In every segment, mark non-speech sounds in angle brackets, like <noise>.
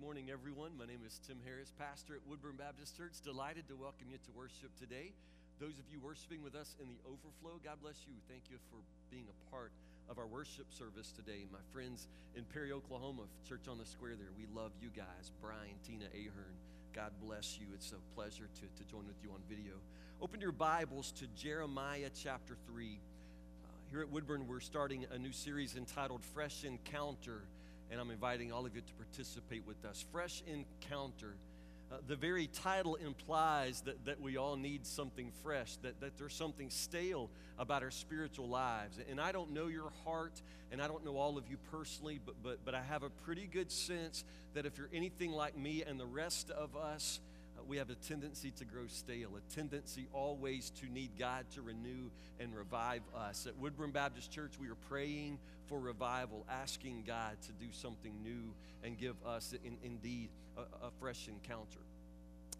morning, everyone. My name is Tim Harris, pastor at Woodburn Baptist Church. Delighted to welcome you to worship today. Those of you worshiping with us in the overflow, God bless you. Thank you for being a part of our worship service today. My friends in Perry, Oklahoma, Church on the Square there, we love you guys. Brian, Tina, Ahern, God bless you. It's a pleasure to, to join with you on video. Open your Bibles to Jeremiah chapter 3. Uh, here at Woodburn, we're starting a new series entitled Fresh Encounter and I'm inviting all of you to participate with us. Fresh Encounter. Uh, the very title implies that, that we all need something fresh, that, that there's something stale about our spiritual lives. And I don't know your heart, and I don't know all of you personally, but, but, but I have a pretty good sense that if you're anything like me and the rest of us, we have a tendency to grow stale, a tendency always to need God to renew and revive us. At Woodburn Baptist Church, we are praying for revival, asking God to do something new and give us, in, indeed, a, a, fresh encounter.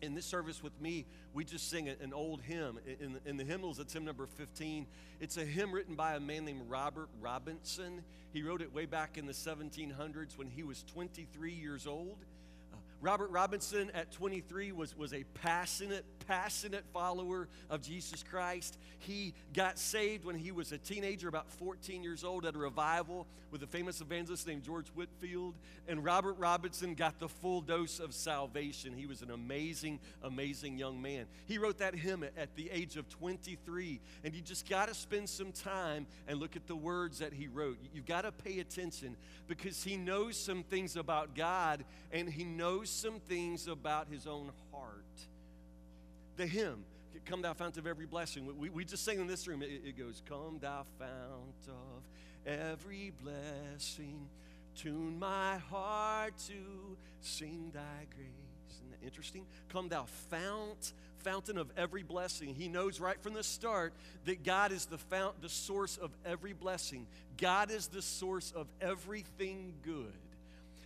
In this service with me, we just sing an old hymn. In, in the hymnals, it's hymn number 15. It's a hymn written by a man named Robert Robinson. He wrote it way back in the 1700s when he was 23 years old. Robert Robinson at 23 was, was a passionate, passionate follower of Jesus Christ. He got saved when he was a teenager, about 14 years old, at a revival with a famous evangelist named George Whitefield. And Robert Robinson got the full dose of salvation. He was an amazing, amazing young man. He wrote that hymn at the age of 23. And you just got to spend some time and look at the words that he wrote. You've got to pay attention because he knows some things about God and he knows some things about his own heart. The hymn, Come Thou Fount of Every Blessing, we, we just sing in this room. It, it goes, Come Thou Fount of Every Blessing, tune my heart to sing Thy grace. Isn't that interesting? Come Thou Fount fountain of every blessing. He knows right from the start that God is the fount, the source of every blessing. God is the source of everything good.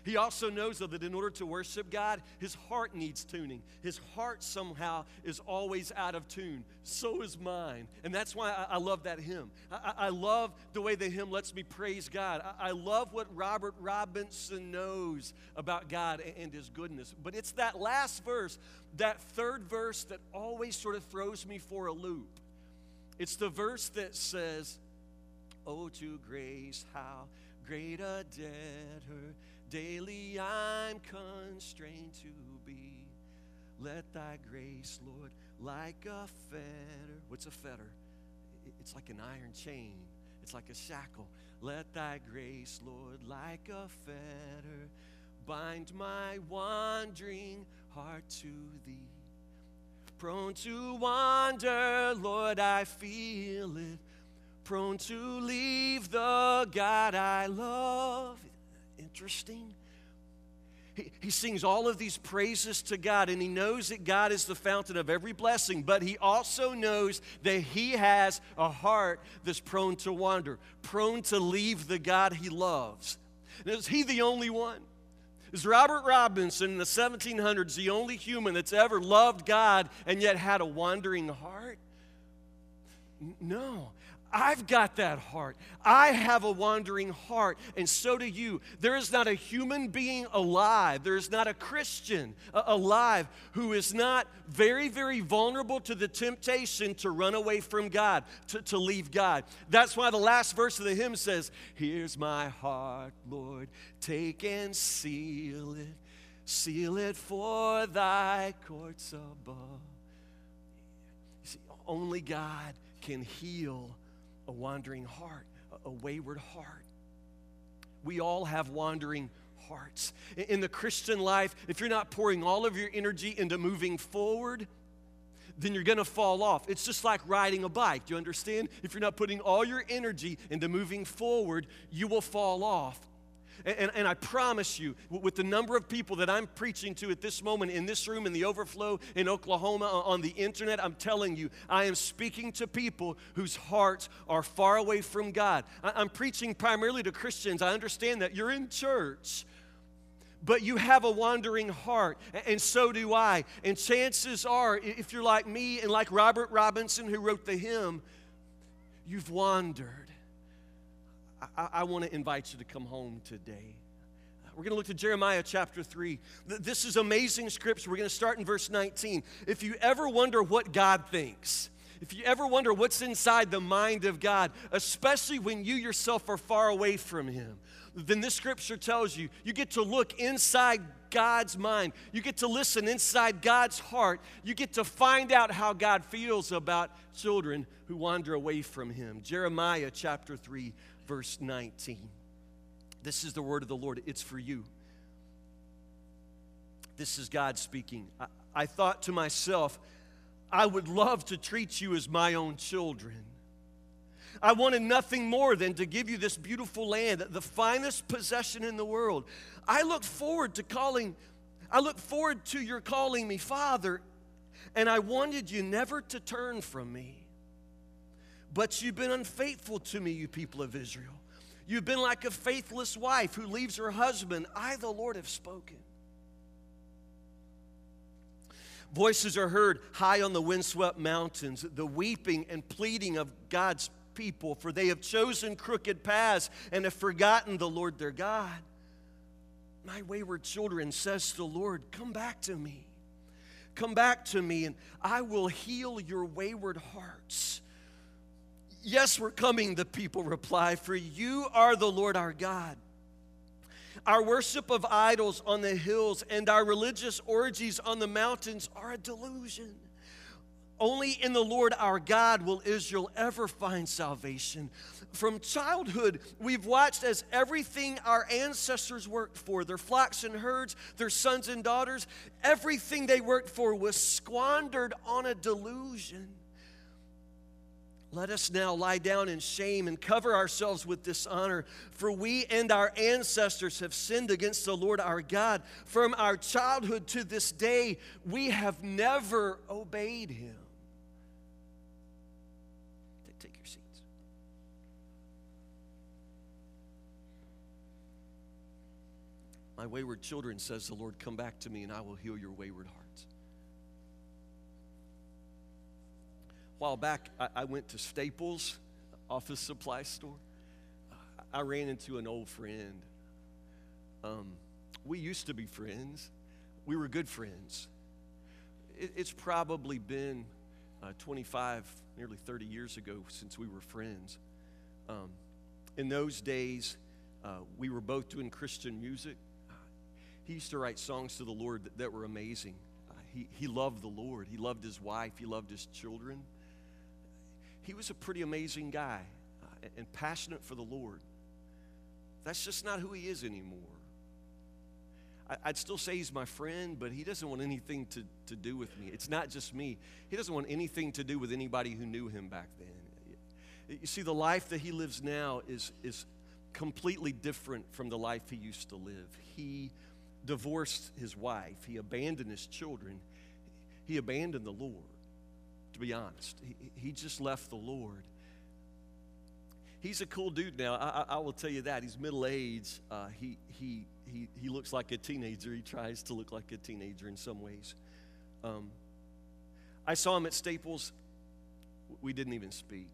He also knows, though, that in order to worship God, his heart needs tuning. His heart somehow is always out of tune. So is mine. And that's why I, I love that hymn. I, I, love the way the hymn lets me praise God. I, I, love what Robert Robinson knows about God and, and his goodness. But it's that last verse, that third verse, that always sort of throws me for a loop. It's the verse that says, Oh, to grace, how great a debtor Daily I'm constrained to be. Let thy grace, Lord, like a fetter. What's a fetter? It's like an iron chain, it's like a shackle. Let thy grace, Lord, like a fetter, bind my wandering heart to thee. Prone to wander, Lord, I feel it. Prone to leave the God I love interesting? He, he sings all of these praises to God, and he knows that God is the fountain of every blessing, but he also knows that he has a heart that's prone to wander, prone to leave the God he loves. Now, is he the only one? Is Robert Robinson in the 1700s the only human that's ever loved God and yet had a wandering heart? No. I've got that heart. I have a wandering heart, and so do you. There is not a human being alive, there is not a Christian uh, alive who is not very, very vulnerable to the temptation to run away from God, to, to leave God. That's why the last verse of the hymn says, Here's my heart, Lord, take and seal it, seal it for thy courts above. You see, only God can heal a wandering heart, a wayward heart. We all have wandering hearts. In the Christian life, if you're not pouring all of your energy into moving forward, then you're going to fall off. It's just like riding a bike. Do you understand? If you're not putting all your energy into moving forward, you will fall off. And, and, I promise you, with the number of people that I'm preaching to at this moment in this room, in the overflow in Oklahoma, on the internet, I'm telling you, I am speaking to people whose hearts are far away from God. I'm preaching primarily to Christians. I understand that you're in church but you have a wandering heart, and so do I. And chances are, if you're like me and like Robert Robinson, who wrote the hymn, you've wandered. I, I want to invite you to come home today. We're going to look to Jeremiah chapter 3. This is amazing scripture. We're going to start in verse 19. If you ever wonder what God thinks, if you ever wonder what's inside the mind of God, especially when you yourself are far away from Him, then this scripture tells you you get to look inside God's mind. You get to listen inside God's heart. You get to find out how God feels about children who wander away from Him. Jeremiah chapter 3, verse 19. This is the word of the Lord. It's for you. This is God speaking. I, I thought to myself, I would love to treat you as my own children. I wanted nothing more than to give you this beautiful land, the finest possession in the world. I look forward to calling, I look forward to your calling me Father, and I wanted you never to turn from me. But you've been unfaithful to me, you people of Israel. You've been like a faithless wife who leaves her husband. I, the Lord, have spoken. Voices are heard high on the windswept mountains, the weeping and pleading of God's people, for they have chosen crooked paths and have forgotten the Lord their God. My wayward children, says the Lord, come back to me. Come back to me, and I will heal your wayward hearts. Yes, we're coming, the people reply, for you are the Lord our God. Our worship of idols on the hills and our religious orgies on the mountains are a delusion. Only in the Lord our God will Israel ever find salvation. From childhood, we've watched as everything our ancestors worked for their flocks and herds, their sons and daughters everything they worked for was squandered on a delusion. Let us now lie down in shame and cover ourselves with dishonor, for we and our ancestors have sinned against the Lord our God. From our childhood to this day, we have never obeyed him. Take your seats. My wayward children, says the Lord, come back to me and I will heal your wayward heart. While back, I, I went to Staples office supply store. I ran into an old friend. Um, we used to be friends. We were good friends. It, it's probably been uh, 25, nearly 30 years ago since we were friends. Um, in those days, uh, we were both doing Christian music. He used to write songs to the Lord that, that were amazing. Uh, he, he loved the Lord. He loved his wife. He loved his children he was a pretty amazing guy uh, and passionate for the Lord. That's just not who he is anymore. I, would still say he's my friend, but he doesn't want anything to, to do with me. It's not just me. He doesn't want anything to do with anybody who knew him back then. You see, the life that he lives now is, is completely different from the life he used to live. He divorced his wife, he abandoned his children, he abandoned the Lord to be honest. He, he just left the Lord. He's a cool dude now. I, I, I will tell you that. He's middle aged. Uh, he, he, he, he looks like a teenager. He tries to look like a teenager in some ways. Um, I saw him at Staples. We didn't even speak.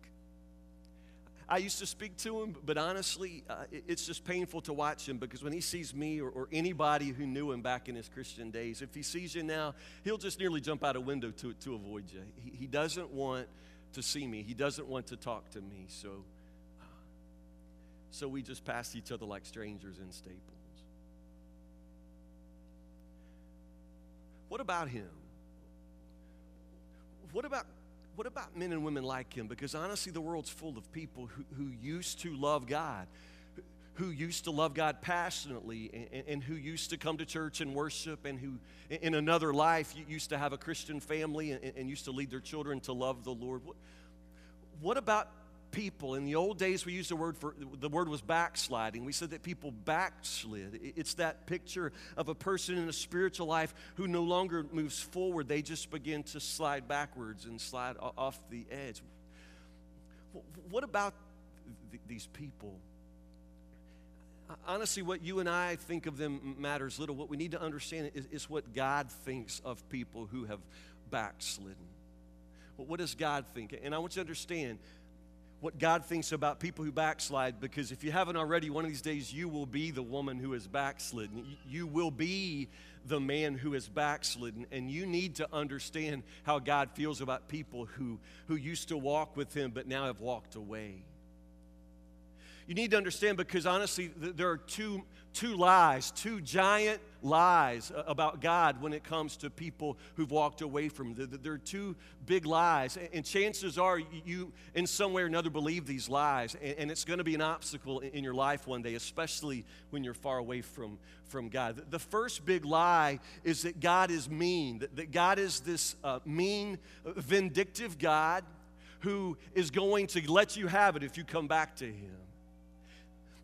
I used to speak to him, but honestly, uh, it's just painful to watch him because when he sees me or, or, anybody who knew him back in his Christian days, if he sees you now, he'll just nearly jump out a window to, to avoid you. He, he doesn't want to see me, he doesn't want to talk to me. So, uh, so we just passed each other like strangers in Staples. What about him? What about what about men and women like him? Because honestly, the world's full of people who, who used to love God, who used to love God passionately, and, and, who used to come to church and worship, and who in another life used to have a Christian family and, and used to lead their children to love the Lord. What, what about people. In the old days we used the word for the word was backsliding. We said that people backslid. It's that picture of a person in a spiritual life who no longer moves forward. They just begin to slide backwards and slide off the edge. What about th- these people? Honestly what you and i think of them matters little. What we need to understand is what god thinks of people who have backslidden. What does god think? And i want you to understand what God thinks about people who backslide because if you haven't already, one of these days you will be the woman who is backslidden. You will be the man who is backslidden. And you need to understand how God feels about people who, who used to walk with Him but now have walked away. You need to understand because honestly, there are two two lies, two giant lies about God when it comes to people who've walked away from Him. There are two big lies, and chances are you, in some way or another, believe these lies, and it's going to be an obstacle in your life one day, especially when you're far away from, from God. The first big lie is that God is mean, that God is this uh, mean, vindictive God who is going to let you have it if you come back to Him.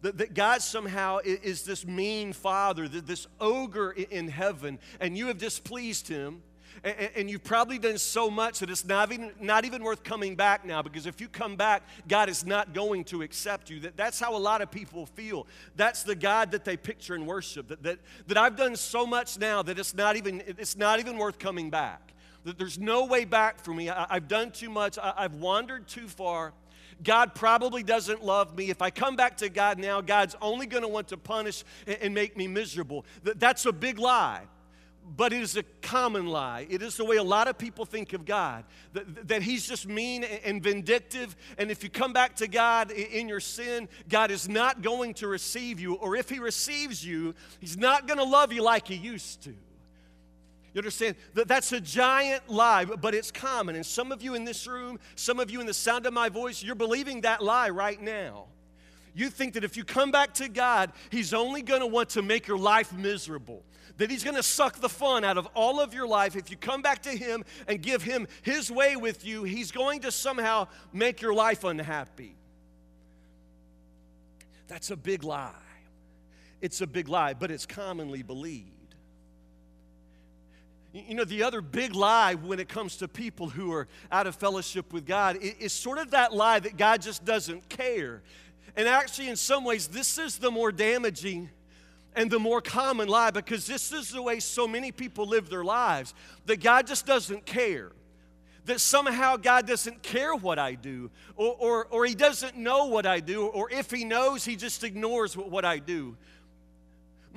That, that God somehow is this mean father, this ogre in heaven, and you have displeased him. And, you've probably done so much that it's not even, not even worth coming back now because if you come back, God is not going to accept you. That, that's how a lot of people feel. That's the God that they picture and worship. That, that, that I've done so much now that it's not even, it's not even worth coming back. That there's no way back for me. I, have done too much. I, I've wandered too far. God probably doesn't love me. If I come back to God now, God's only going to want to punish and make me miserable. That's a big lie but it is a common lie. It is the way a lot of people think of God that, that, He's just mean and vindictive. And if you come back to God in your sin, God is not going to receive you. Or if He receives you, He's not going to love you like He used to. You understand? That that's a giant lie, but it's common. And some of you in this room, some of you in the sound of my voice, you're believing that lie right now. You think that if you come back to God, He's only going to want to make your life miserable. That He's going to suck the fun out of all of your life. If you come back to Him and give Him His way with you, He's going to somehow make your life unhappy. That's a big lie. It's a big lie, but it's commonly believed. You know, the other big lie when it comes to people who are out of fellowship with God is sort of that lie that God just doesn't care. And actually, in some ways, this is the more damaging and the more common lie because this is the way so many people live their lives that God just doesn't care. That somehow God doesn't care what I do, or, or, or He doesn't know what I do, or if He knows, He just ignores what, what I do.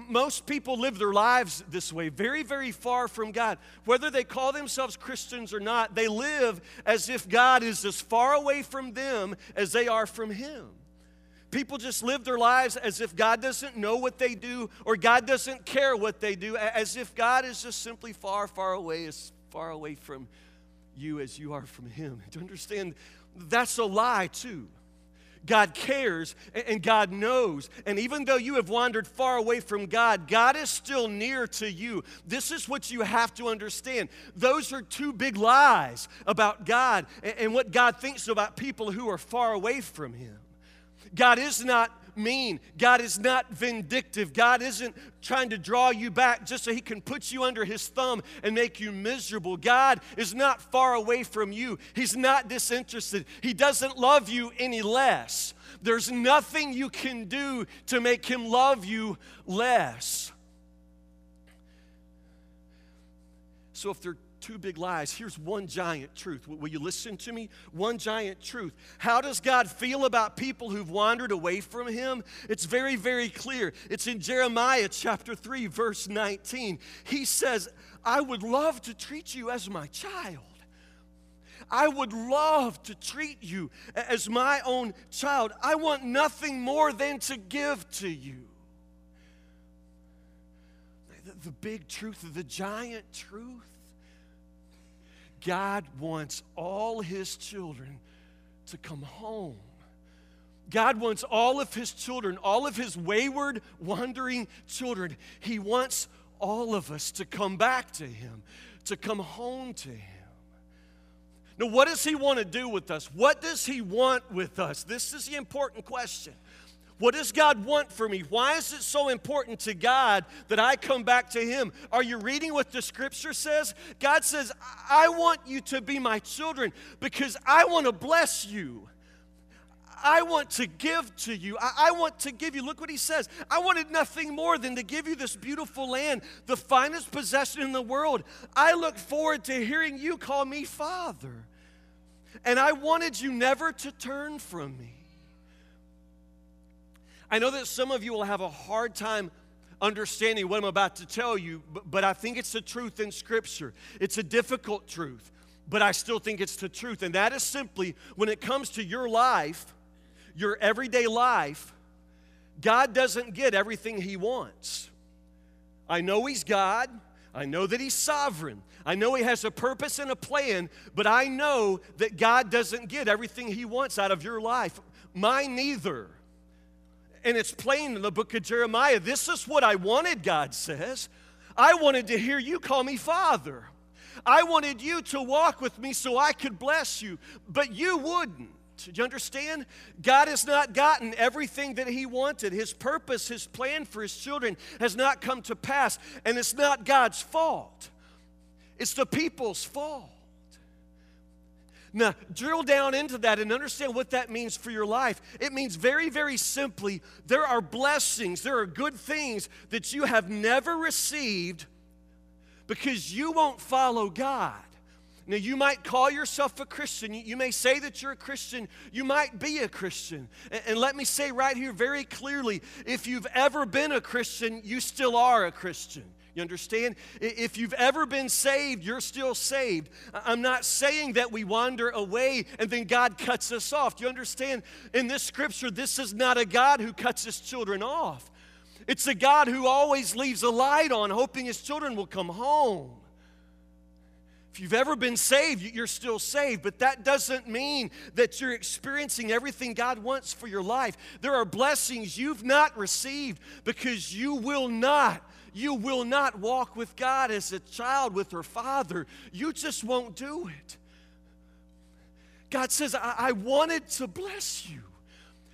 Most people live their lives this way, very, very far from God. Whether they call themselves Christians or not, they live as if God is as far away from them as they are from Him. People just live their lives as if God doesn't know what they do or God doesn't care what they do, as if God is just simply far, far away, as far away from you as you are from Him. <laughs> To understand, that's a lie, too. God cares and God knows. And even though you have wandered far away from God, God is still near to you. This is what you have to understand. Those are two big lies about God and what God thinks about people who are far away from Him. God is not mean. God is not vindictive. God isn't trying to draw you back just so He can put you under His thumb and make you miserable. God is not far away from you, He's not disinterested. He doesn't love you any less. There's nothing you can do to make Him love you less. So if there two big lies. Here's one giant truth. Will you listen to me? One giant truth. How does God feel about people who've wandered away from Him? It's very, very clear. It's in Jeremiah chapter 3, verse 19. He says, I would love to treat you as my child. I would love to treat you as my own child. I want nothing more than to give to you. The, big truth, the giant truth God wants all his children to come home. God wants all of his children, all of his wayward, wandering children. He wants all of us to come back to him, to come home to him. Now, what does he want to do with us? What does he want with us? This is the important question. What does God want for me? Why is it so important to God that I come back to Him? Are you reading what the scripture says? God says, I want you to be my children because I want to bless you. I want to give to you. I, I, want to give you. Look what he says. I wanted nothing more than to give you this beautiful land, the finest possession in the world. I look forward to hearing you call me Father. and I wanted you never to turn from me. I know that some of you will have a hard time understanding what I'm about to tell you, but, I think it's the truth in Scripture. It's a difficult truth, but I still think it's the truth. And that is simply when it comes to your life, your everyday life, God doesn't get everything He wants. I know He's God. I know that He's sovereign. I know He has a purpose and a plan, but I know that God doesn't get everything He wants out of your life. Mine neither. And it's plain in the book of Jeremiah. This is what I wanted, God says. I wanted to hear you call me Father. I wanted you to walk with me so I could bless you, but you wouldn't. Do you understand? God has not gotten everything that He wanted. His purpose, His plan for His children has not come to pass, and it's not God's fault, it's the people's fault. Now, drill down into that and understand what that means for your life. It means very, very simply there are blessings, there are good things that you have never received because you won't follow God. Now, you might call yourself a Christian. You may say that you're a Christian. You might be a Christian. And, let me say right here very clearly if you've ever been a Christian, you still are a Christian. You understand? If you've ever been saved, you're still saved. I'm not saying that we wander away and then God cuts us off. Do you understand? In this scripture, this is not a God who cuts his children off. It's a God who always leaves a light on, hoping his children will come home. If you've ever been saved, you're still saved, but that doesn't mean that you're experiencing everything God wants for your life. There are blessings you've not received because you will not you will not walk with God as a child with her father. You just won't do it. God says, I, I wanted to bless you.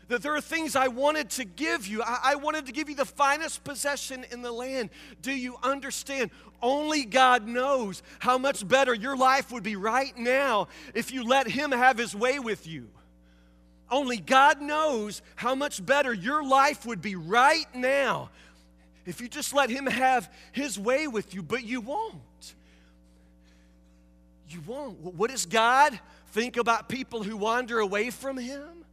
That there are things I wanted to give you. I, I wanted to give you the finest possession in the land. Do you understand? Only God knows how much better your life would be right now if you let Him have His way with you. Only God knows how much better your life would be right now if you just let Him have His way with you, but you won't. You won't. What does God think about people who wander away from Him?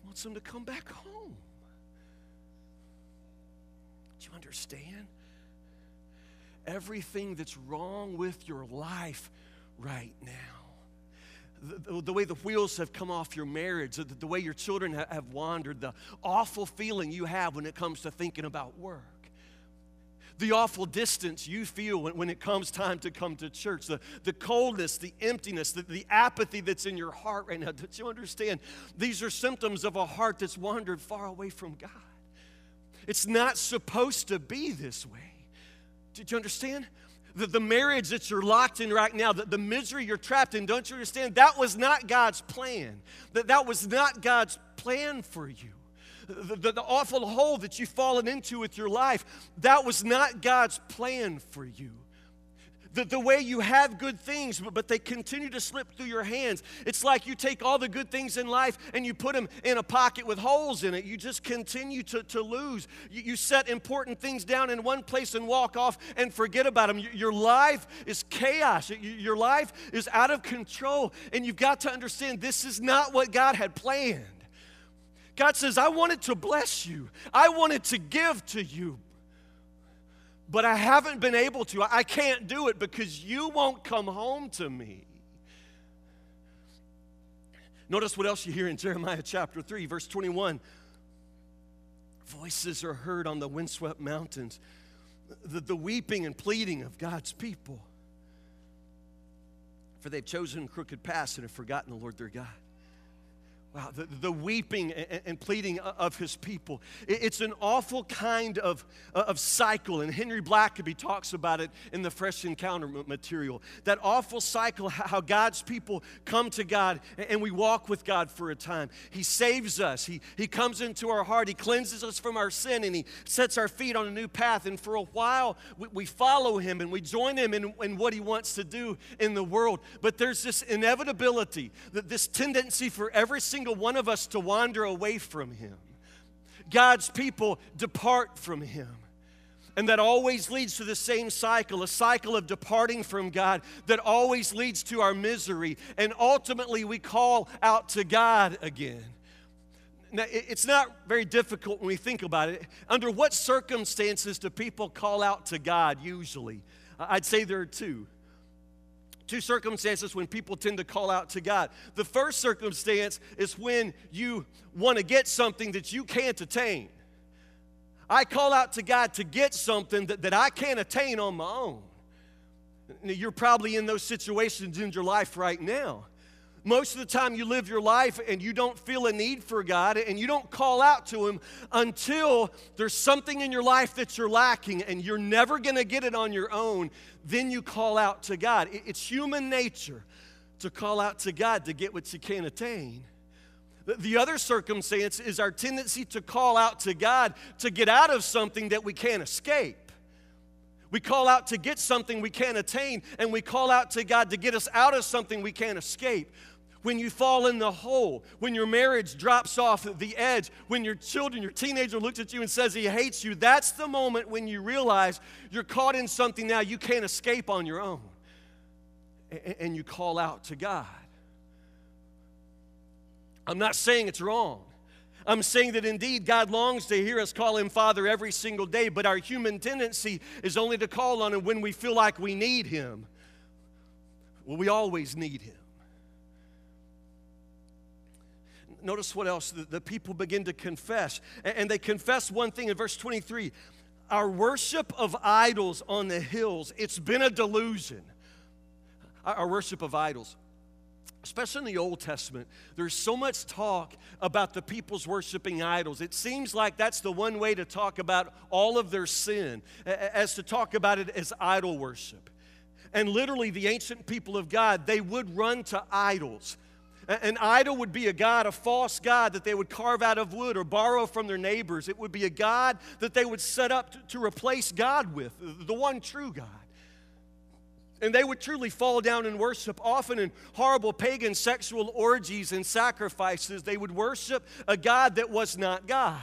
He wants them to come back home. Do you understand? Everything that's wrong with your life right now the, the, way the wheels have come off your marriage, the, the way your children ha- have wandered, the awful feeling you have when it comes to thinking about work, the awful distance you feel when, when it comes time to come to church, the, the coldness, the emptiness, the, the apathy that's in your heart right now. Don't you understand? These are symptoms of a heart that's wandered far away from God. It's not supposed to be this way. Did you understand? The, the marriage that you're locked in right now, the, the misery you're trapped in, don't you understand? That was not God's plan. That, that was not God's plan for you. The, the, the, awful hole that you've fallen into with your life, that was not God's plan for you the, the way you have good things, but, but they continue to slip through your hands. It's like you take all the good things in life and you put them in a pocket with holes in it. You just continue to, to lose. You, you set important things down in one place and walk off and forget about them. Your, your life is chaos, your life is out of control, and you've got to understand this is not what God had planned. God says, I wanted to bless you. I wanted to give to you, but I haven't been able to. I can't do it because you won't come home to me. Notice what else you hear in Jeremiah chapter 3, verse 21. Voices are heard on the windswept mountains, the, the weeping and pleading of God's people. For they've chosen crooked paths and have forgotten the Lord their God. Wow, the, the weeping and, pleading of his people. It, it's an awful kind of, uh, of cycle, and Henry Blackaby talks about it in the Fresh Encounter material. That awful cycle, how God's people come to God and we walk with God for a time. He saves us, He, he comes into our heart, He cleanses us from our sin, and He sets our feet on a new path. And for a while, we, we follow Him and we join Him in, in what He wants to do in the world. But there's this inevitability, that this tendency for every single single one of us to wander away from Him. God's people depart from Him. And that always leads to the same cycle, a cycle of departing from God that always leads to our misery. And ultimately, we call out to God again. Now, it's not very difficult when we think about it. Under what circumstances do people call out to God usually? I'd say there are two. Two circumstances when people tend to call out to God. The first circumstance is when you want to get something that you can't attain. I call out to God to get something that, that I can't attain on my own. You're probably in those situations in your life right now. Most of the time, you live your life and you don't feel a need for God and you don't call out to Him until there's something in your life that you're lacking and you're never going to get it on your own. Then you call out to God. It's human nature to call out to God to get what you can't attain. The other circumstance is our tendency to call out to God to get out of something that we can't escape. We call out to get something we can't attain, and we call out to God to get us out of something we can't escape. When you fall in the hole, when your marriage drops off the edge, when your children, your teenager looks at you and says he hates you, that's the moment when you realize you're caught in something now you can't escape on your own. And you call out to God. I'm not saying it's wrong. I'm saying that indeed God longs to hear us call Him Father every single day, but our human tendency is only to call on Him when we feel like we need Him. Well, we always need Him. Notice what else the, the people begin to confess. And, and they confess one thing in verse 23 our worship of idols on the hills, it's been a delusion. Our, our worship of idols especially in the Old Testament, there's so much talk about the people's worshiping idols. It seems like that's the one way to talk about all of their sin, as to talk about it as idol worship. And literally, the ancient people of God, they would run to idols. An idol would be a god, a false god that they would carve out of wood or borrow from their neighbors. It would be a god that they would set up to, replace God with, the one true God. And they would truly fall down and worship, often in horrible pagan sexual orgies and sacrifices. They would worship a God that was not God.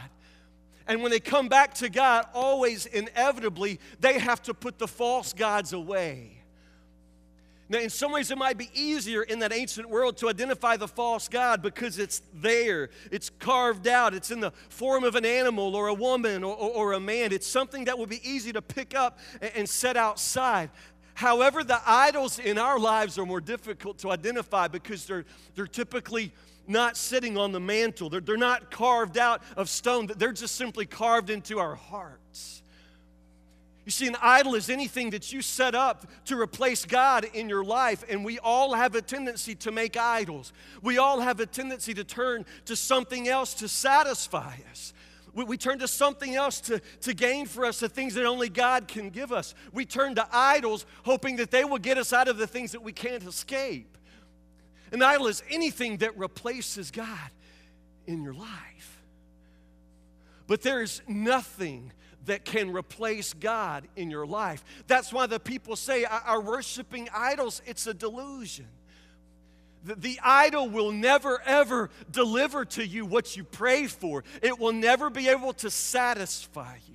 And when they come back to God, always inevitably, they have to put the false gods away. Now, in some ways, it might be easier in that ancient world to identify the false God because it's there, it's carved out, it's in the form of an animal or a woman or, or, or a man. It's something that would be easy to pick up and, and set outside. However, the idols in our lives are more difficult to identify because they're, they're typically not sitting on the mantle. They're, they're not carved out of stone, they're just simply carved into our hearts. You see, an idol is anything that you set up to replace God in your life, and we all have a tendency to make idols. We all have a tendency to turn to something else to satisfy us. We, we turn to something else to, to gain for us the things that only God can give us. We turn to idols hoping that they will get us out of the things that we can't escape. An idol is anything that replaces God in your life. But there's nothing that can replace God in your life. That's why the people say, Are worshiping idols, it's a delusion. The, the idol will never, ever deliver to you what you pray for, it will never be able to satisfy you.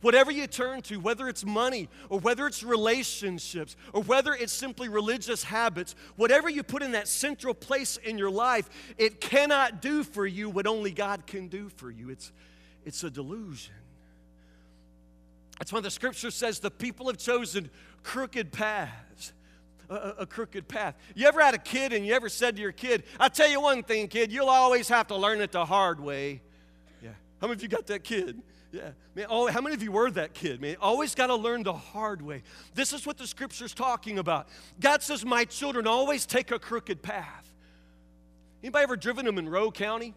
Whatever you turn to, whether it's money or whether it's relationships or whether it's simply religious habits, whatever you put in that central place in your life, it cannot do for you what only God can do for you. It's, it's a delusion. That's why the scripture says the people have chosen crooked paths a, a, crooked path. You ever had a kid and you ever said to your kid, I tell you one thing, kid, you'll always have to learn it the hard way. Yeah. How many of you got that kid? Yeah. Man, oh, how many of you were that kid? Man, always got to learn the hard way. This is what the scripture's talking about. God says, My children always take a crooked path. Anybody ever driven to Monroe County?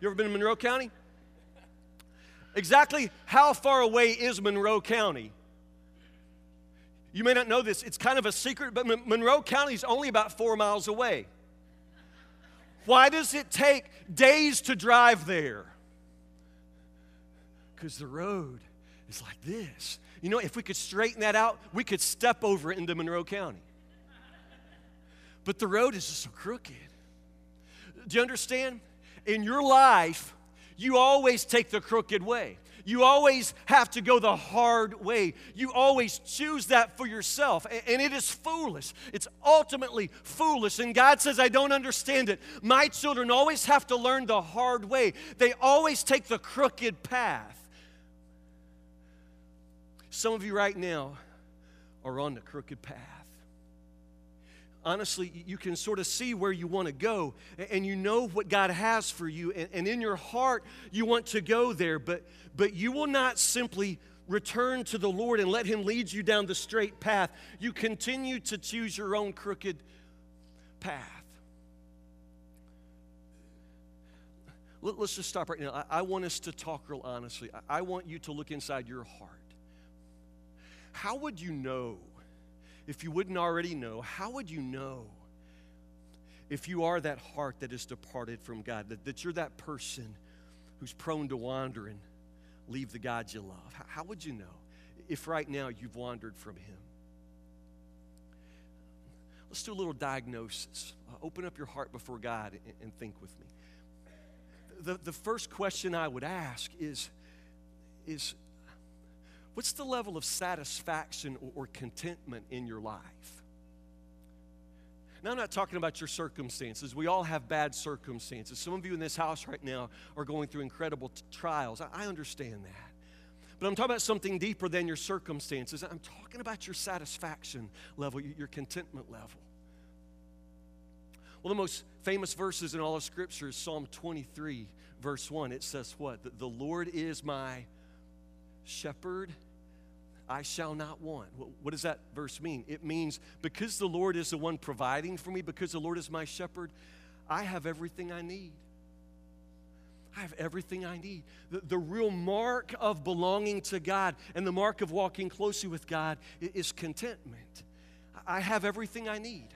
You ever been to Monroe County? Exactly how far away is Monroe County? You may not know this, it's kind of a secret, but Monroe County is only about four miles away. Why does it take days to drive there? Because the road is like this. You know, if we could straighten that out, we could step over into Monroe County. But the road is just so crooked. Do you understand? In your life, you always take the crooked way. You always have to go the hard way. You always choose that for yourself. And it is foolish. It's ultimately foolish. And God says, I don't understand it. My children always have to learn the hard way, they always take the crooked path. Some of you right now are on the crooked path honestly, you can sort of see where you want to go and you know what God has for you. And, in your heart, you want to go there, but, but you will not simply return to the Lord and let Him lead you down the straight path. You continue to choose your own crooked path. Let, us just stop right now. I, want us to talk real honestly. I want you to look inside your heart. How would you know? If you wouldn't already know, how would you know if you are that heart that is departed from God, that, that you're that person who's prone to wander and leave the God you love? How, how would you know if right now you've wandered from Him? Let's do a little diagnosis. Uh, open up your heart before God and, and think with me. The, the first question I would ask is, is What's the level of satisfaction or, contentment in your life? Now, I'm not talking about your circumstances. We all have bad circumstances. Some of you in this house right now are going through incredible t- trials. I, I understand that. But I'm talking about something deeper than your circumstances. I'm talking about your satisfaction level, your contentment level. Well, the most famous verses in all of Scripture is Psalm 23, verse 1. It says, What? The Lord is my shepherd, I shall not want. What does that verse mean? It means because the Lord is the one providing for me, because the Lord is my shepherd, I have everything I need. I have everything I need. The, the real mark of belonging to God and the mark of walking closely with God is contentment. I have everything I need.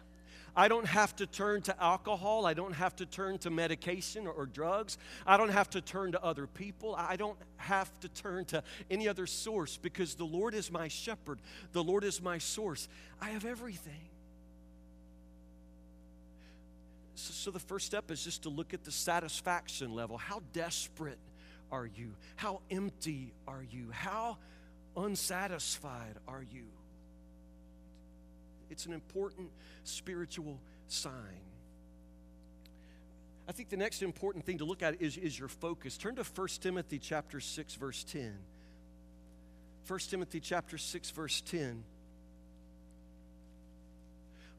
I don't have to turn to alcohol. I don't have to turn to medication or, or, drugs. I don't have to turn to other people. I don't have to turn to any other source because the Lord is my shepherd. The Lord is my source. I have everything. So, so the first step is just to look at the satisfaction level. How desperate are you? How empty are you? How unsatisfied are you? It's an important spiritual sign. I think the next important thing to look at is, is your focus. Turn to 1 Timothy chapter 6, verse 10. 1 Timothy chapter 6, verse 10.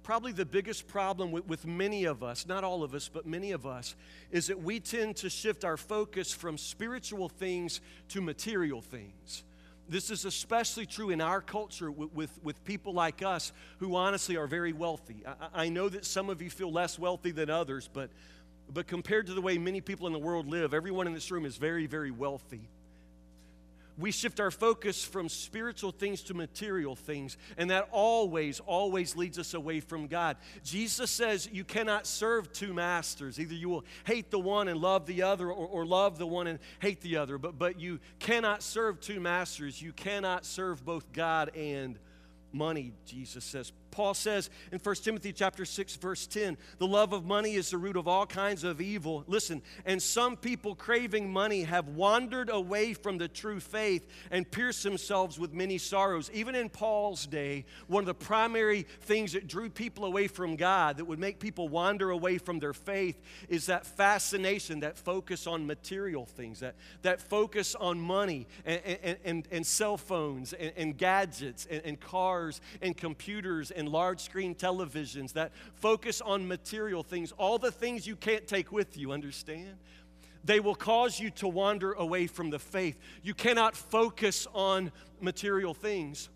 Probably the biggest problem with, with many of us, not all of us, but many of us, is that we tend to shift our focus from spiritual things to material things. This is especially true in our culture with, with, with, people like us who honestly are very wealthy. I, I know that some of you feel less wealthy than others, but, but compared to the way many people in the world live, everyone in this room is very, very wealthy we shift our focus from spiritual things to material things, and that always, always leads us away from God. Jesus says you cannot serve two masters. Either you will hate the one and love the other, or, or love the one and hate the other. But, but you cannot serve two masters. You cannot serve both God and money, Jesus says. Paul says in 1 Timothy chapter 6 verse 10, the love of money is the root of all kinds of evil. Listen, and some people craving money have wandered away from the true faith and pierced themselves with many sorrows. Even in Paul's day, one of the primary things that drew people away from God, that would make people wander away from their faith, is that fascination, that focus on material things, that, that focus on money and, and, and, and cell phones and, and gadgets and, and cars and computers and and large screen televisions that focus on material things, all the things you can't take with you, understand? They will cause you to wander away from the faith. You cannot focus on material things.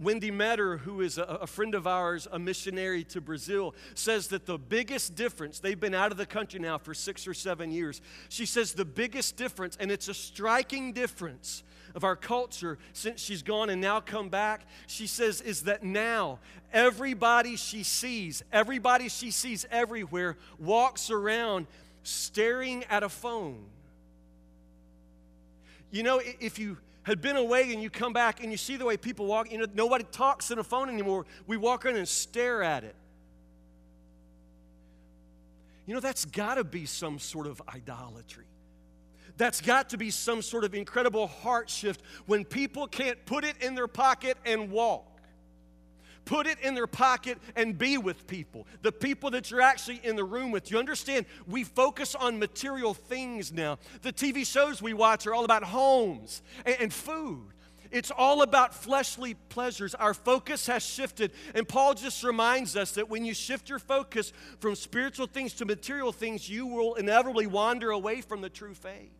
Wendy Metter, who is a, friend of ours, a missionary to Brazil, says that the biggest difference, they've been out of the country now for six or seven years. She says the biggest difference, and it's a striking difference of our culture since she's gone and now come back, she says, is that now everybody she sees, everybody she sees everywhere, walks around staring at a phone. You know, if you had been away and you come back and you see the way people walk, you know, nobody talks on a phone anymore. We walk around and stare at it. You know, that's got to be some sort of idolatry. That's got to be some sort of incredible heart shift when people can't put it in their pocket and walk. Put it in their pocket and be with people, the people that you're actually in the room with. You understand? We focus on material things now. The TV shows we watch are all about homes and, food. It's all about fleshly pleasures. Our focus has shifted. And Paul just reminds us that when you shift your focus from spiritual things to material things, you will inevitably wander away from the true faith.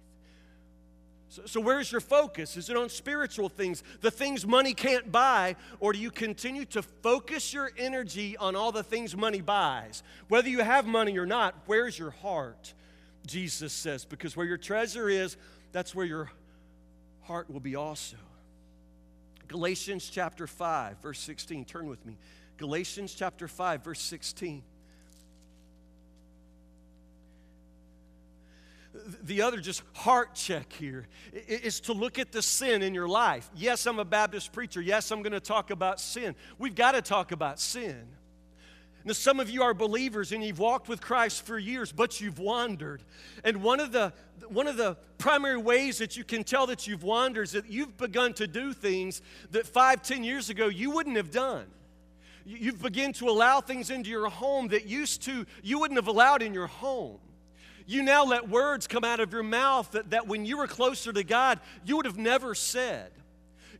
So, so, where's your focus? Is it on spiritual things, the things money can't buy, or do you continue to focus your energy on all the things money buys? Whether you have money or not, where's your heart? Jesus says, because where your treasure is, that's where your heart will be also. Galatians chapter 5, verse 16. Turn with me. Galatians chapter 5, verse 16. The other just heart check here is to look at the sin in your life. Yes, I'm a Baptist preacher. Yes, I'm going to talk about sin. We've got to talk about sin. Now, some of you are believers and you've walked with Christ for years, but you've wandered. And one of the one of the primary ways that you can tell that you've wandered is that you've begun to do things that five, ten years ago you wouldn't have done. You've begun to allow things into your home that used to you wouldn't have allowed in your home. You now let words come out of your mouth that, that when you were closer to God, you would have never said.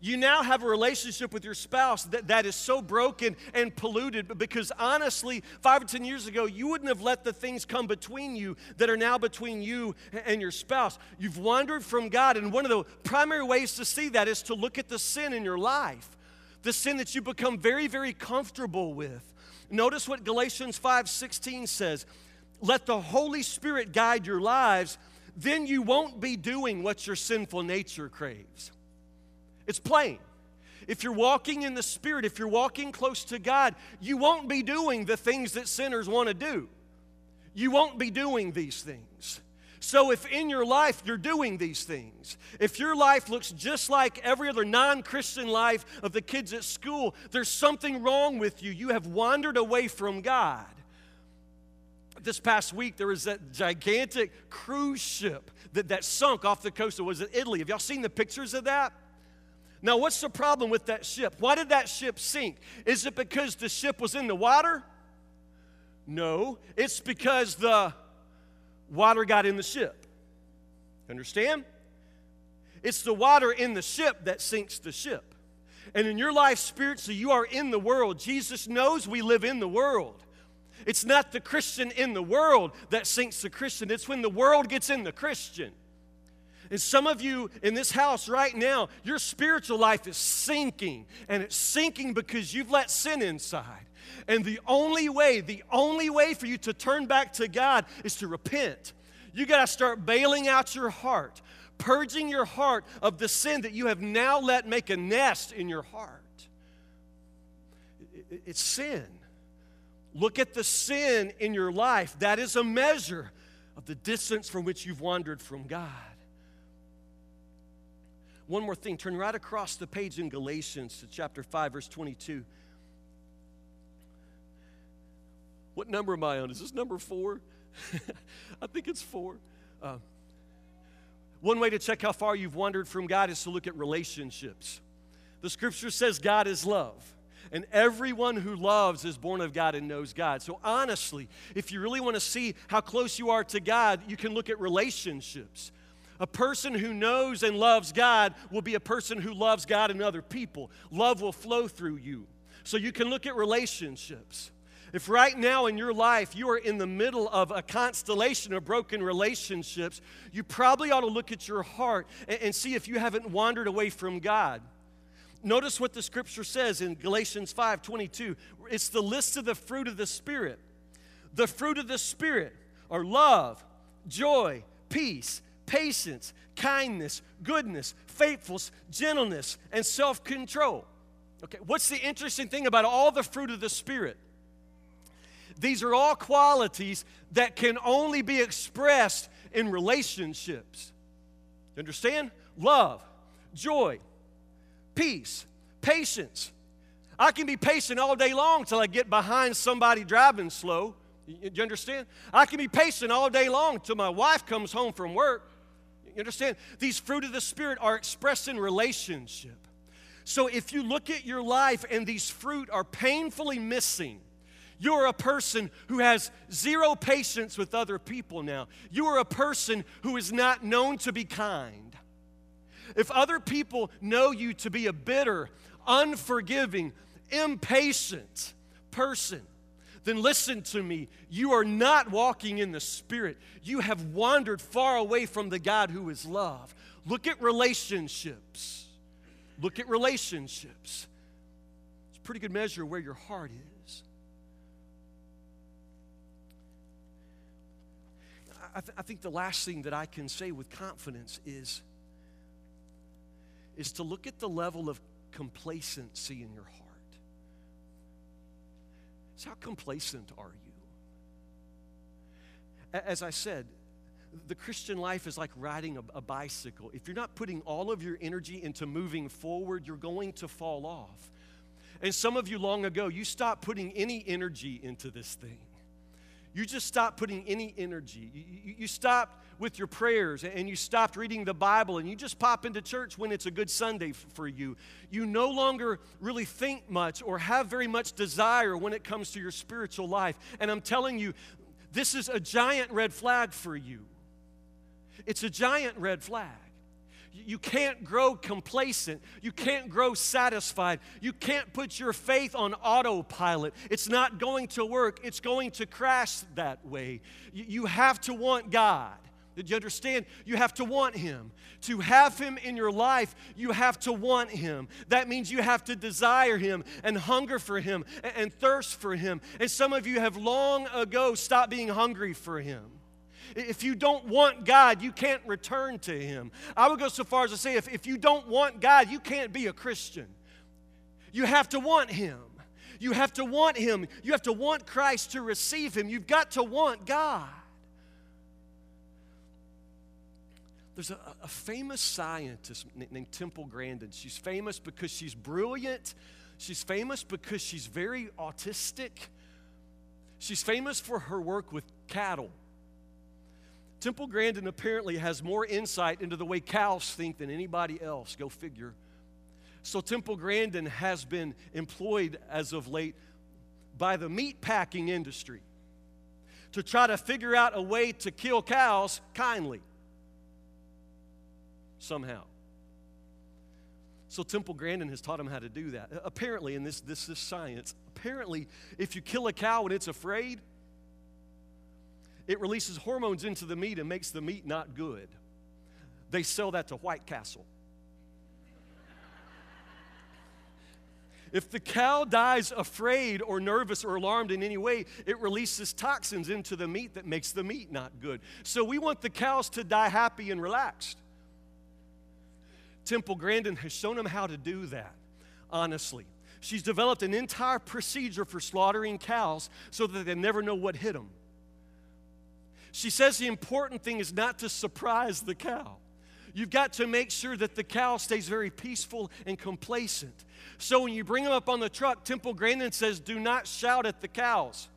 You now have a relationship with your spouse that, that is so broken and polluted because honestly, five or 10 years ago, you wouldn't have let the things come between you that are now between you and your spouse. You've wandered from God, and one of the primary ways to see that is to look at the sin in your life, the sin that you become very, very comfortable with. Notice what Galatians 5 16 says let the Holy Spirit guide your lives, then you won't be doing what your sinful nature craves. It's plain. If you're walking in the Spirit, if you're walking close to God, you won't be doing the things that sinners want to do. You won't be doing these things. So, if in your life you're doing these things, if your life looks just like every other non Christian life of the kids at school, there's something wrong with you. You have wandered away from God this past week, there was that gigantic cruise ship that, that sunk off the coast of, was it Italy? Have y'all seen the pictures of that? Now, what's the problem with that ship? Why did that ship sink? Is it because the ship was in the water? No, it's because the water got in the ship. Understand? It's the water in the ship that sinks the ship. And in your life, spiritually, you are in the world. Jesus knows we live in the world. It's not the Christian in the world that sinks the Christian, it's when the world gets in the Christian. And some of you in this house right now, your spiritual life is sinking, and it's sinking because you've let sin inside. And the only way, the only way for you to turn back to God is to repent. You got to start bailing out your heart, purging your heart of the sin that you have now let make a nest in your heart. It's sin. Look at the sin in your life. That is a measure of the distance from which you've wandered from God. One more thing, turn right across the page in Galatians to chapter 5, verse 22. What number am I on? Is this number four? <laughs> I think it's four. Uh, one way to check how far you've wandered from God is to look at relationships. The scripture says God is love and everyone who loves is born of God and knows God. So, honestly, if you really want to see how close you are to God, you can look at relationships. A person who knows and loves God will be a person who loves God and other people. Love will flow through you. So, you can look at relationships. If right now in your life you are in the middle of a constellation of broken relationships, you probably ought to look at your heart and, and see if you haven't wandered away from God. Notice what the scripture says in Galatians 5 22. It's the list of the fruit of the Spirit. The fruit of the Spirit are love, joy, peace, patience, kindness, goodness, faithfulness, gentleness, and self control. Okay, what's the interesting thing about all the fruit of the Spirit? These are all qualities that can only be expressed in relationships. You understand? Love, joy, peace, patience. I can be patient all day long till I get behind somebody driving slow. You understand? I can be patient all day long till my wife comes home from work. You understand? These fruit of the Spirit are expressed in relationship. So if you look at your life and these fruit are painfully missing, you're a person who has zero patience with other people now. You are a person who is not known to be kind. If other people know you to be a bitter, unforgiving, impatient person, then listen to me. You are not walking in the Spirit. You have wandered far away from the God who is love. Look at relationships. Look at relationships. It's a pretty good measure of where your heart is. I, th- I think the last thing that I can say with confidence is, is to look at the level of complacency in your heart. So, how complacent are you? As I said, the Christian life is like riding a, a, bicycle. If you're not putting all of your energy into moving forward, you're going to fall off. And some of you long ago, you stopped putting any energy into this thing. You just stopped putting any energy. You, you, stopped with your prayers and you stopped reading the Bible and you just pop into church when it's a good Sunday for you. You no longer really think much or have very much desire when it comes to your spiritual life. And I'm telling you, this is a giant red flag for you. It's a giant red flag. You can't grow complacent. You can't grow satisfied. You can't put your faith on autopilot. It's not going to work. It's going to crash that way. You have to want God. Did you understand? You have to want Him. To have Him in your life, you have to want Him. That means you have to desire Him and hunger for Him and thirst for Him. And some of you have long ago stopped being hungry for Him. If you don't want God, you can't return to Him. I would go so far as to say if, if you don't want God, you can't be a Christian. You have to want Him. You have to want Him. You have to want Christ to receive Him. You've got to want God. There's a, a famous scientist named Temple Grandin. She's famous because she's brilliant. She's famous because she's very autistic. She's famous for her work with cattle. Temple Grandin apparently has more insight into the way cows think than anybody else. Go figure. So, Temple Grandin has been employed as of late by the meat packing industry to try to figure out a way to kill cows kindly somehow. So Temple Grandin has taught him how to do that. Apparently, in this, this, this science, apparently, if you kill a cow and it's afraid, it releases hormones into the meat and makes the meat not good. They sell that to White Castle. If the cow dies afraid or nervous or alarmed in any way, it releases toxins into the meat that makes the meat not good. So we want the cows to die happy and relaxed. Temple Grandin has shown them how to do that, honestly. She's developed an entire procedure for slaughtering cows so that they never know what hit them. She says the important thing is not to surprise the cow. You've got to make sure that the cow stays very peaceful and complacent. So when you bring them up on the truck, Temple Grandin says, do not shout at the cows.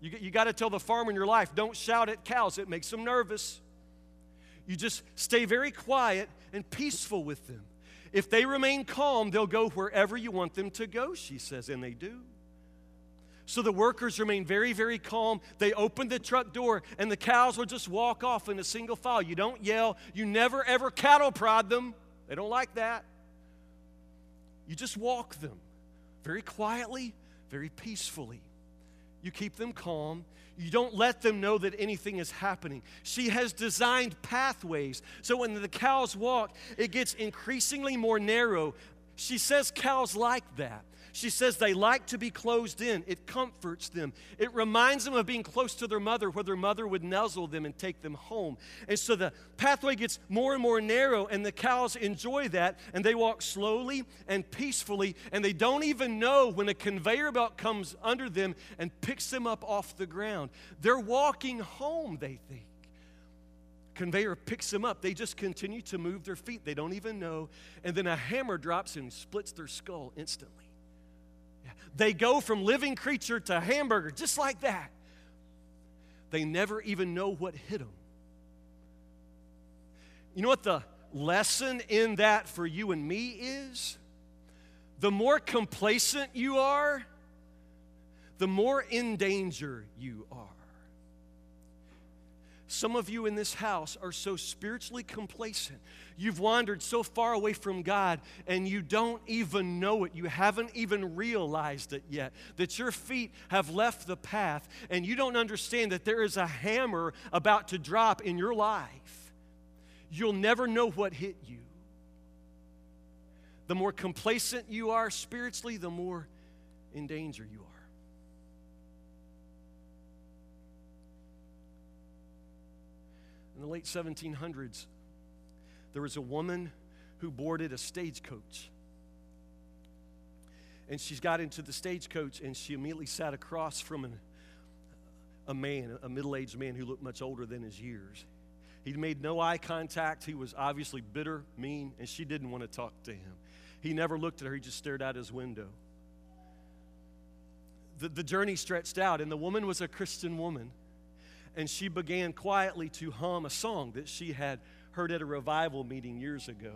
You, you got to tell the farmer in your life, don't shout at cows. It makes them nervous. You just stay very quiet and peaceful with them. If they remain calm, they'll go wherever you want them to go, she says, and they do. So the workers remain very, very calm. They open the truck door, and the cows will just walk off in a single file. You don't yell. You never, ever cattle prod them. They don't like that. You just walk them very quietly, very peacefully. You keep them calm. You don't let them know that anything is happening. She has designed pathways so when the cows walk, it gets increasingly more narrow. She says cows like that. She says they like to be closed in. It comforts them. It reminds them of being close to their mother, where their mother would nuzzle them and take them home. And so the pathway gets more and more narrow, and the cows enjoy that, and they walk slowly and peacefully, and they don't even know when a conveyor belt comes under them and picks them up off the ground. They're walking home, they think conveyor picks them up. They just continue to move their feet. They don't even know. And then a hammer drops and splits their skull instantly. They go from living creature to hamburger, just like that. They never even know what hit them. You know what the lesson in that for you and me is? The more complacent you are, the more in danger you are. Some of you in this house are so spiritually complacent. You've wandered so far away from God and you don't even know it. You haven't even realized it yet. That your feet have left the path and you don't understand that there is a hammer about to drop in your life. You'll never know what hit you. The more complacent you are spiritually, the more in danger you are. The late 1700s, there was a woman who boarded a stagecoach. And she's got into the stagecoach and she immediately sat across from an, a man, a middle aged man who looked much older than his years. He made no eye contact. He was obviously bitter, mean, and she didn't want to talk to him. He never looked at her, he just stared out his window. The, the journey stretched out, and the woman was a Christian woman and she began quietly to hum a song that she had heard at a revival meeting years ago.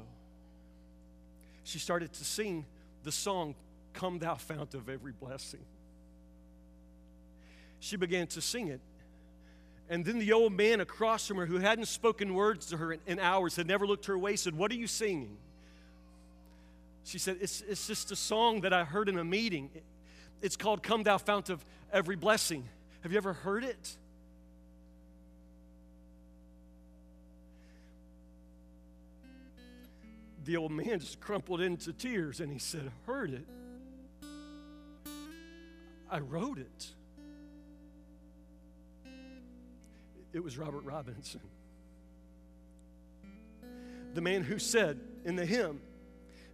She started to sing the song, Come Thou Fount of Every Blessing. She began to sing it. And then the old man across from her, who hadn't spoken words to her in, in hours, had never looked her way, said, What are you singing? She said, It's, it's just a song that I heard in a meeting. It's called Come Thou Fount of Every Blessing. Have you ever heard it? The old man just crumpled into tears and he said, Heard it. I wrote it. It was Robert Robinson. The man who said in the hymn,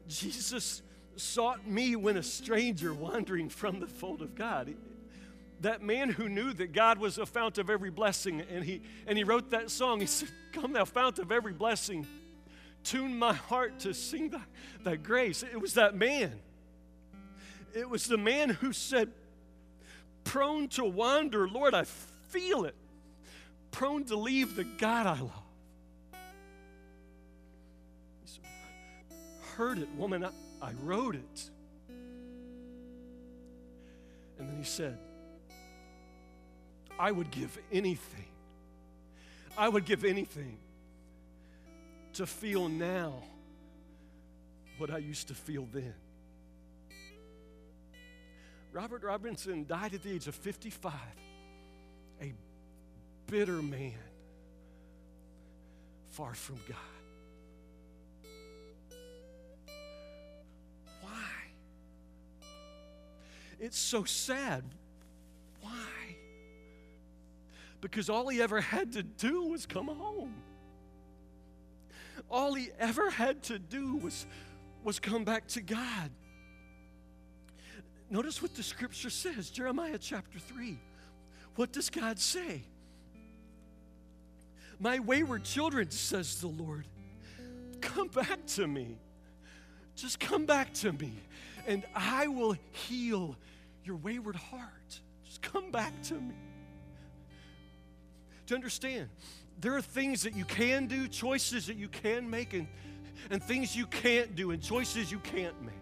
Jesus sought me when a stranger wandering from the fold of God. That man who knew that God was a fount of every blessing, and he, and he wrote that song. He said, Come, thou fount of every blessing, tune my heart to sing thy, thy grace. It was that man. It was the man who said, prone to wander, Lord, I feel it. Prone to leave the God I love. He said, heard it, woman, I, I wrote it. And then he said, I would give anything. I would give anything to feel now what I used to feel then. Robert Robinson died at the age of 55, a bitter man, far from God. Why? It's so sad. Why? Because all he ever had to do was come home. All he ever had to do was, was come back to God. Notice what the scripture says, Jeremiah chapter 3. What does God say? My wayward children, says the Lord, come back to me. Just come back to me, and I will heal your wayward heart. Just come back to me. To understand, there are things that you can do, choices that you can make, and, and things you can't do, and choices you can't make.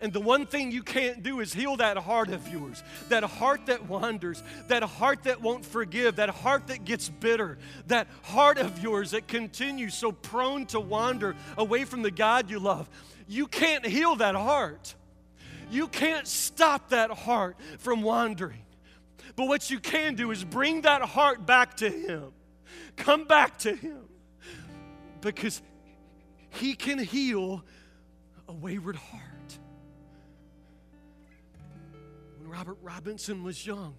And the one thing you can't do is heal that heart of yours, that heart that wanders, that heart that won't forgive, that heart that gets bitter, that heart of yours that continues so prone to wander away from the God you love. You can't heal that heart. You can't stop that heart from wandering. But what you can do is bring that heart back to Him. Come back to Him because He can heal a wayward heart. When Robert Robinson was young,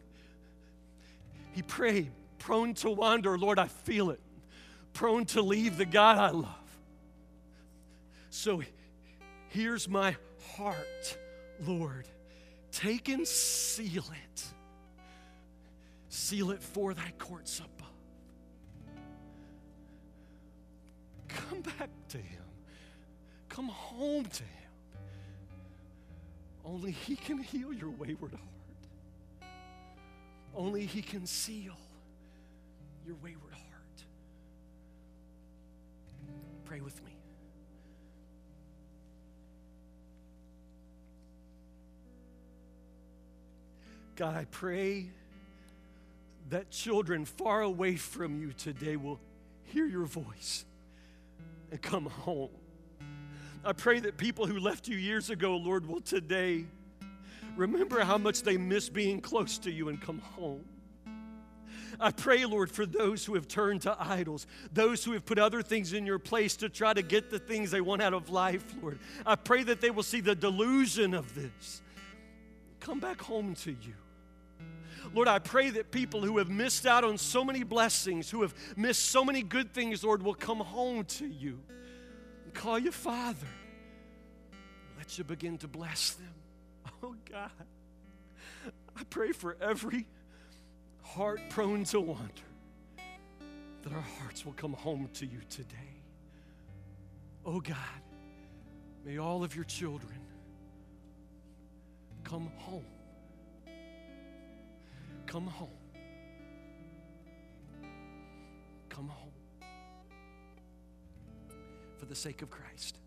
he prayed, prone to wander, Lord, I feel it, prone to leave the God I love. So here's my heart, Lord. Take and seal it. Seal it for thy courts above. Come back to Him. Come home to Him. Only He can heal your wayward heart. Only He can seal your wayward heart. Pray with me. God, I pray that children far away from you today will hear your voice and come home. I pray that people who left you years ago, Lord, will today remember how much they miss being close to you and come home. I pray, Lord, for those who have turned to idols, those who have put other things in your place to try to get the things they want out of life, Lord. I pray that they will see the delusion of this. Come back home to you. Lord, I pray that people who have missed out on so many blessings, who have missed so many good things, Lord, will come home to you and call you Father. Let you begin to bless them. <laughs> Oh, God. I pray for every heart prone to wander that our hearts will come home to you today. Oh, God. May all of your children come home Come home. Come home. For the sake of Christ.